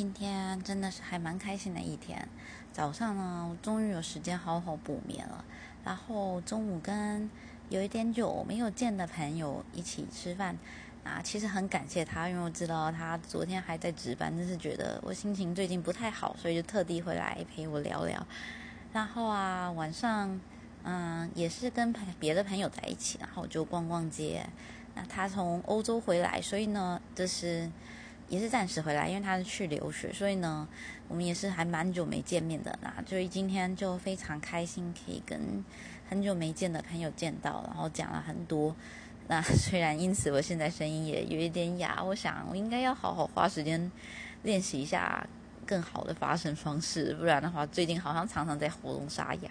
今天真的是还蛮开心的一天。早上呢，我终于有时间好好补眠了。然后中午跟有一点久没有见的朋友一起吃饭，啊，其实很感谢他，因为我知道他昨天还在值班，就是觉得我心情最近不太好，所以就特地回来陪我聊聊。然后啊，晚上嗯也是跟别的朋友在一起，然后就逛逛街。那他从欧洲回来，所以呢，就是。也是暂时回来，因为他是去留学，所以呢，我们也是还蛮久没见面的。啦所以今天就非常开心，可以跟很久没见的朋友见到，然后讲了很多。那 虽然因此我现在声音也有一点哑，我想我应该要好好花时间练习一下更好的发声方式，不然的话，最近好像常常在喉咙沙哑。